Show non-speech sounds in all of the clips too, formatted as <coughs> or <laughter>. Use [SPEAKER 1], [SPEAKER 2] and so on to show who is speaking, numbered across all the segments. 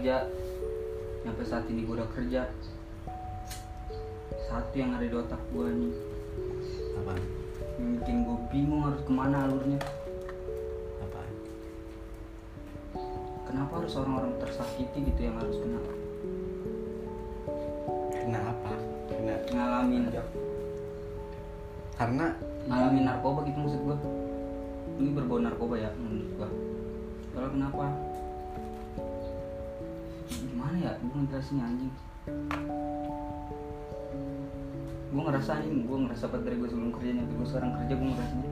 [SPEAKER 1] kerja. Sampai saat ini gue udah kerja. Satu yang ada di otak gue nih
[SPEAKER 2] apa
[SPEAKER 1] yang bikin gue bingung harus ke mana alurnya.
[SPEAKER 2] Apa
[SPEAKER 1] kenapa harus orang-orang tersakiti gitu yang harus kena?
[SPEAKER 2] Kenapa kena
[SPEAKER 1] ngalamin.
[SPEAKER 2] karena
[SPEAKER 1] ngalamin narkoba gitu maksud gue ini berbau narkoba ya menurut gue kalau kenapa ya gue ngejelasinnya anjing. Gue ngerasa anjing gue ngerasa banget dari gue sebelum kerja nyampe gue sekarang kerja gue ngerasanya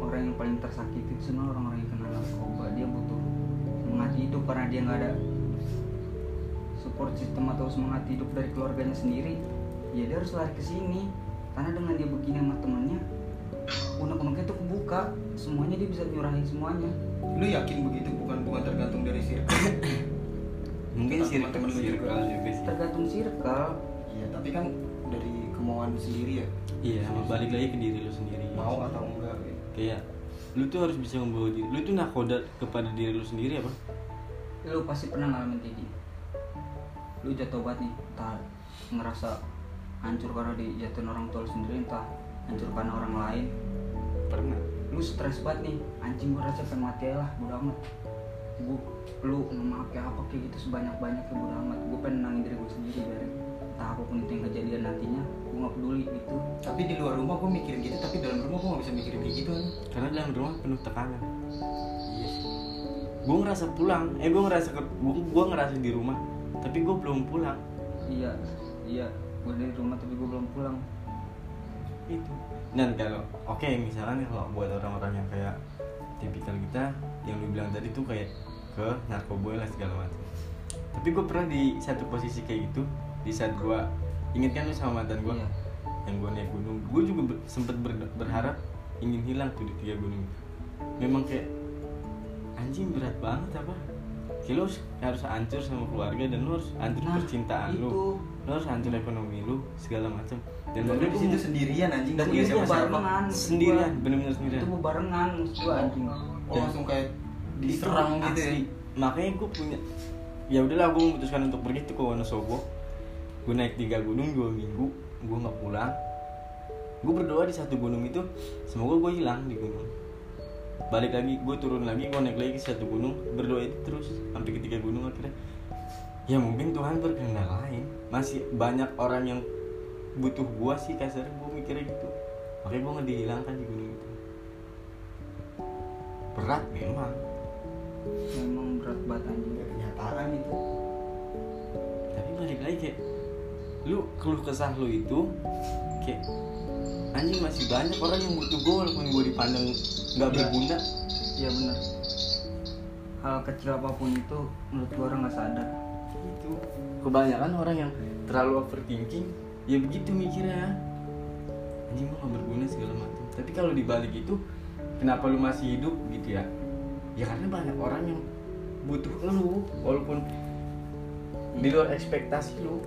[SPEAKER 1] orang yang paling tersakiti itu semua orang-orang yang kena narkoba dia butuh semangat hidup karena dia nggak ada support system atau semangat hidup dari keluarganya sendiri. Ya dia harus lari ke sini. Karena dengan dia begini sama temennya unek-uneknya tuh kebuka. Semuanya dia bisa nyurahin semuanya.
[SPEAKER 3] Lu yakin begitu? Bukan bukan tergantung dari circle <coughs>
[SPEAKER 2] mungkin circle
[SPEAKER 3] lu
[SPEAKER 2] circle
[SPEAKER 3] juga.
[SPEAKER 2] juga sih
[SPEAKER 1] tergantung circle
[SPEAKER 3] iya tapi kan dari kemauan sendiri ya?
[SPEAKER 2] Iya sama balik lagi ke diri lu sendiri.
[SPEAKER 3] Mau atau enggak gitu.
[SPEAKER 2] kayak lu tuh harus bisa membawa diri lu tuh nakoda kepada diri lu sendiri apa?
[SPEAKER 1] Lu pasti pernah ngalamin kayak gini. Lu jatuh banget nih entah ngerasa hancur karena dijatuhin orang tua lu sendiri entah hancur karena orang lain.
[SPEAKER 2] Pernah.
[SPEAKER 1] Lu stres banget nih anjing gue rasa pengen mati lah bodo amat gue lu ngomong kayak apa kayak gitu sebanyak banyaknya bodo amat. Gue pengen nangin diri gue sendiri biarin. Entah apa pun itu yang kejadian nantinya gue gak peduli gitu.
[SPEAKER 3] Tapi di luar rumah gue mikirin gitu tapi dalam rumah gue gak bisa mikirin kayak gitu kan?
[SPEAKER 2] Karena dalam rumah penuh tekanan. Iya sih. Gue ngerasa pulang. Eh gue ngerasa ke gue gue ngerasa di rumah tapi gue belum pulang.
[SPEAKER 1] Iya iya. Gue dari rumah tapi gue belum pulang.
[SPEAKER 2] Itu. Dan kalau oke misalkan kalau buat orang-orang yang kayak tipikal kita yang lu bilang tadi tuh kayak ke narkoboy lah segala macam. Tapi gue pernah di satu posisi kayak gitu di saat gue inget kan lu sama mantan gue
[SPEAKER 1] Iya.
[SPEAKER 2] yang gue naik gunung. Gue juga ber- sempet ber- berharap ingin hilang tuh di tiga gunung memang kayak anjing berat banget apa? Kayak lu harus, harus hancur sama keluarga dan lu harus hancur
[SPEAKER 1] Nah,
[SPEAKER 2] percintaan lu.
[SPEAKER 1] itu.
[SPEAKER 2] lu harus hancur ekonomi lu segala macam. Dan
[SPEAKER 3] lu di situ sendirian anjing.
[SPEAKER 2] Dan
[SPEAKER 3] Gua
[SPEAKER 2] itu
[SPEAKER 3] siapa-siapa.
[SPEAKER 1] barengan.
[SPEAKER 2] Sendirian
[SPEAKER 1] gua.
[SPEAKER 2] bener-bener sendirian.
[SPEAKER 1] Itu barengan maksud gue anjing.
[SPEAKER 3] Oh langsung kayak diserang
[SPEAKER 2] Itu
[SPEAKER 3] gitu ya.
[SPEAKER 2] asli. makanya gue punya ya udahlah gue memutuskan untuk pergi tuh ke Wonosobo. Gue naik tiga gunung dua minggu gue nggak pulang. Gue berdoa di satu gunung itu semoga gue hilang di gunung. Balik lagi gue turun lagi gue naik lagi ke satu gunung berdoa itu terus sampai ke tiga gunung akhirnya. Ya mungkin Tuhan berkehendak lain. Masih banyak orang yang butuh gue sih kasarnya gue mikirnya gitu. Makanya gue nggak dihilangkan di gunung itu. Berat memang
[SPEAKER 1] memang berat banget anjing.
[SPEAKER 3] Ya, kenyataan itu.
[SPEAKER 2] Tapi balik lagi kayak lu keluh kesah lu itu kayak anjing masih banyak orang yang butuh gue walaupun gue dipandang nggak berguna.
[SPEAKER 1] Iya bener. Hal kecil apa pun itu menurut gue orang nggak sadar.
[SPEAKER 2] Itu kebanyakan orang yang terlalu overthinking ya begitu mikirnya. Anjing gue nggak berguna segala macam. Tapi kalau dibalik itu kenapa lu masih hidup gitu ya ya karena banyak orang yang butuh lu walaupun di luar ekspektasi lu.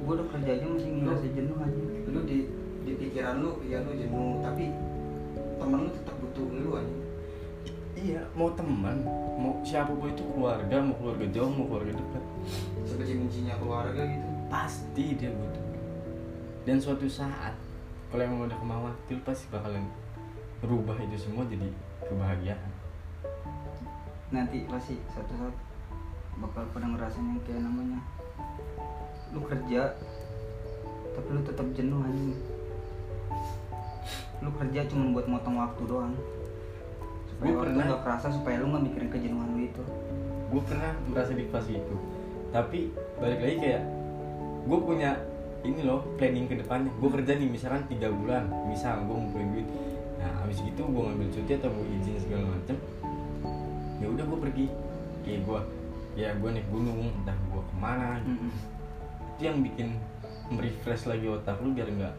[SPEAKER 1] Gue udah kerja aja masih ngerasa jenuh anjing
[SPEAKER 3] lu di di pikiran lu ya lu jenuh tapi temen lu tetap butuh lu anjing
[SPEAKER 2] Iya, mau teman, mau siapa pun itu keluarga, mau keluarga jauh, mau keluarga dekat,
[SPEAKER 3] sebenci bencinya keluarga gitu?
[SPEAKER 2] Pasti dia butuh. Dan suatu saat, kalau emang udah kemauan, itu pasti bakalan berubah itu semua jadi kebahagiaan.
[SPEAKER 1] nanti pasti satu saat bakal pada ngerasain yang kayak namanya lu kerja tapi lu tetap jenuh anjing lu kerja cuma buat motong waktu doang supaya
[SPEAKER 2] Gua
[SPEAKER 1] waktu
[SPEAKER 2] pernah-
[SPEAKER 1] nggak kerasa supaya lu nggak mikirin kejenuhan lu itu
[SPEAKER 2] Gue pernah merasa di fase itu, tapi balik lagi kayak gue punya ini loh planning ke depannya. Gue kerja nih misalkan tiga bulan, misal gue ngumpulin duit. Nah, habis gitu gue ngambil cuti atau gue izin segala macem. Ya udah gue pergi, kayak gue ya gue naik gunung, entah gue ke mana gitu.
[SPEAKER 1] Mm-mm.
[SPEAKER 2] itu yang bikin merefresh lagi otak lu biar nggak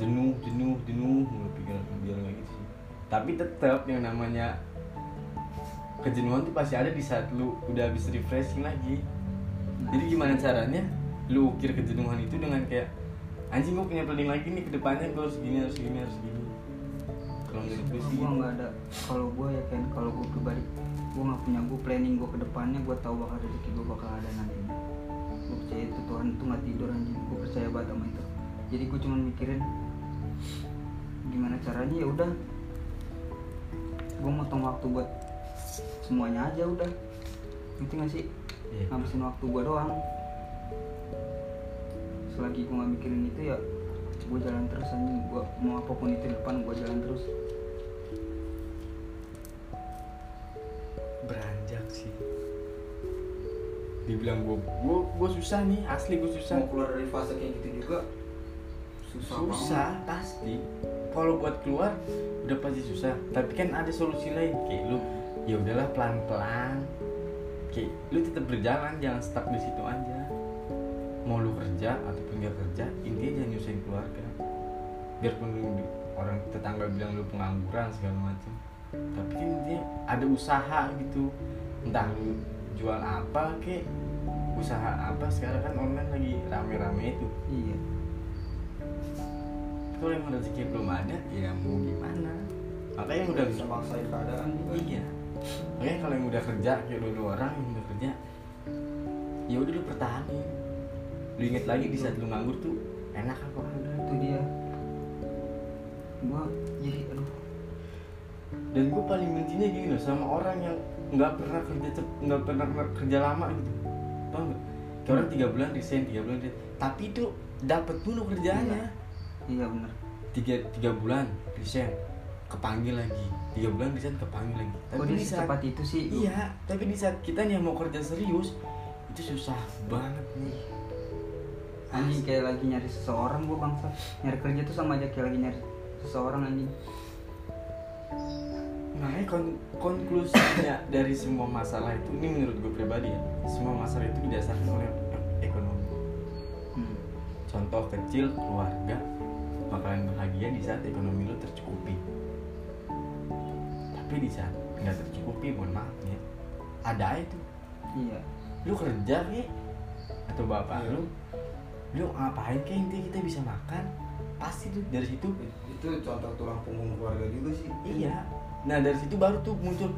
[SPEAKER 2] jenuh jenuh jenuh mulu pikiran biar nggak gitu sih tapi tetap yang namanya kejenuhan tuh pasti ada di saat lu udah habis refreshing lagi jadi gimana caranya lu ukir kejenuhan itu dengan kayak anjing gue punya planning lagi nih ke depannya gue harus gini harus gini harus gini kalau gue sih.
[SPEAKER 1] gue nggak ada. Kalau gue ya kan kalau gue pribadi gue nggak punya gue planning gue ke depannya gue tahu bakal rezeki gue bakal ada nantinya gue percaya itu Tuhan itu nggak tidur anjing. Gue percaya banget sama itu. Jadi gue cuma mikirin gimana caranya? Ya udah. Gue motong waktu buat semuanya aja udah. Ngerti gak sih?
[SPEAKER 2] Iya.
[SPEAKER 1] ngabisin waktu gue doang. Selagi gue nggak mikirin itu ya gue jalan terus anjing. Gue mau apa pun itu di depan gue jalan terus.
[SPEAKER 2] Beranjak sih. Dibilang gue gue gue susah nih asli gue susah.
[SPEAKER 3] Mau keluar dari fase kayak gitu juga susah,
[SPEAKER 2] susah pasti. Kalau buat keluar udah pasti susah. Tapi kan ada solusi lain kayak lu ya udahlah pelan pelan kayak lu tetap berjalan jangan stuck di situ aja mau lu kerja ataupun gak kerja intinya jangan nyusahin keluarga. Biarpun lu orang tetangga bilang lu pengangguran segala macam. Tapi kan intinya ada usaha gitu. Entah lu jual apa kek usaha apa sekarang kan online lagi rame-rame itu.
[SPEAKER 1] Iya.
[SPEAKER 2] Kalau emang rezeki belum ada ya mau gimana? Makanya yang udah
[SPEAKER 3] bisa maksain keadaan juga.
[SPEAKER 2] Iya. Makanya kalau yang udah kerja kayak lu, lu orang yang udah kerja ya udah lu pertahanin lu inget lagi di saat lu nganggur tuh enak apa enggak?
[SPEAKER 1] Itu dia. Gue jadi aduh.
[SPEAKER 2] Dan gue paling bencinya gini loh sama orang yang nggak pernah kerja cep nggak pernah kerja lama gitu. Tau nggak? Kayak orang tiga bulan resign tiga bulan resign. Tapi itu dapat dulu kerjaannya.
[SPEAKER 1] Iya. Bener.
[SPEAKER 2] Tiga tiga bulan resign kepanggil lagi. Tiga bulan resign kepanggil lagi. Tapi
[SPEAKER 1] dia
[SPEAKER 2] di saat
[SPEAKER 1] itu sih?
[SPEAKER 2] Iya tapi di saat kita nih mau kerja serius itu susah banget. Nih
[SPEAKER 1] anjing kayak lagi nyari seseorang gue bangsa. Nyari kerja tuh sama aja kayak lagi nyari seseorang anjing.
[SPEAKER 2] Makanya kon- konklusinya dari semua masalah itu ini menurut gue pribadi ya semua masalah itu didasarkan oleh ekonomi.
[SPEAKER 1] Hmm.
[SPEAKER 2] contoh kecil keluarga bakalan bahagia di saat ekonomi lo tercukupi. Tapi di saat nggak tercukupi mohon maaf ya ada itu
[SPEAKER 1] iya.
[SPEAKER 2] Lu kerja ki atau bapak
[SPEAKER 3] Iya.
[SPEAKER 2] lu lu ngapain ke intinya kita bisa makan? Pasti tuh dari situ.
[SPEAKER 3] Itu contoh tulang punggung keluarga juga sih.
[SPEAKER 2] Iya. Nah dari situ baru tuh muncul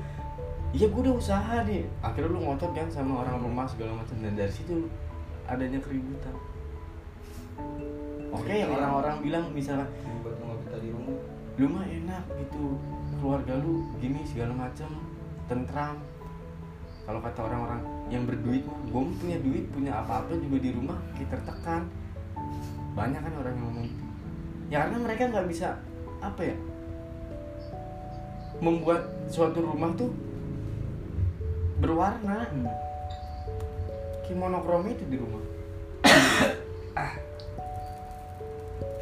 [SPEAKER 2] iya gue udah usaha nih akhirnya lu ngotot kan sama orang rumah segala macam. Dan dari situ adanya keributan. Oke
[SPEAKER 3] yang-
[SPEAKER 2] orang-orang bilang misalnya
[SPEAKER 3] buat di rumah.
[SPEAKER 2] Lu mah enak gitu keluarga lu gini segala macam tentram kalau kata orang-orang yang berduit mah gue punya duit punya apa-apa juga di rumah kita tertekan. Banyak kan orang yang ngomong gitu. Ya karena mereka nggak bisa apa ya membuat suatu rumah tuh berwarna.
[SPEAKER 1] Hmm.
[SPEAKER 2] kayak monokromi itu di rumah.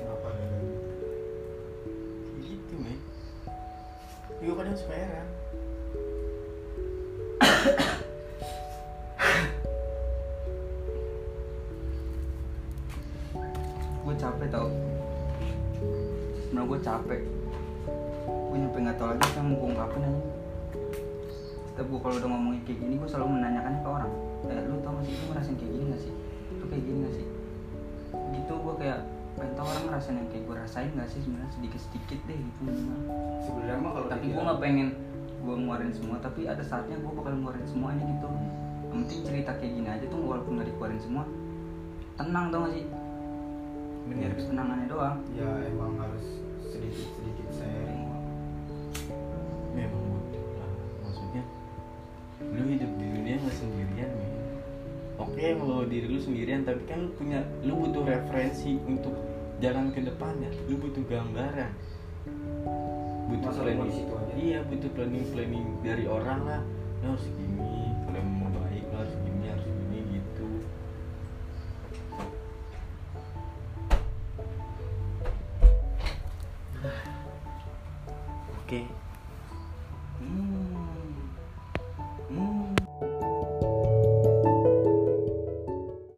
[SPEAKER 3] Kenapa? Ya
[SPEAKER 2] Kayak gitu men. Gue kadang suka heran
[SPEAKER 1] gue capek tau. Sebenernya gue capek. Gue nyampe nggak tau lagi yang mau gue ungkapin aja setiap gue kalau udah ngomongin kayak gini gue selalu menanyakannya ke orang. Eh lu tau gak sih lu ngerasain kayak gini gak sih? Lu kayak gini gak sih? Gitu gue kayak pengen tau orang ngerasain yang kayak gue rasain gak sih sebenarnya? Sedikit sedikit deh gitu. Minimal.
[SPEAKER 3] sebenarnya mah kalau
[SPEAKER 1] tapi gue
[SPEAKER 3] dibilang-
[SPEAKER 1] nggak pengen gue ngeluarin semua tapi ada saatnya gue bakal ngeluarin semuanya gitu. Yang penting cerita kayak gini aja tuh walaupun nggak dikeluarin semua tenang tau gak sih biar kesenangannya doang.
[SPEAKER 3] Ya emang harus sedikit sedikit sharing
[SPEAKER 2] memang butuh lah maksudnya lu hidup di dunia nggak sendirian men. Oke kalau diri lu sendirian tapi kan lu punya lu butuh referensi untuk jalan ke depannya. Lu butuh gambaran. Butuh
[SPEAKER 3] Masa
[SPEAKER 2] planning. iya butuh planning planning dari orang lah. Lu harus gini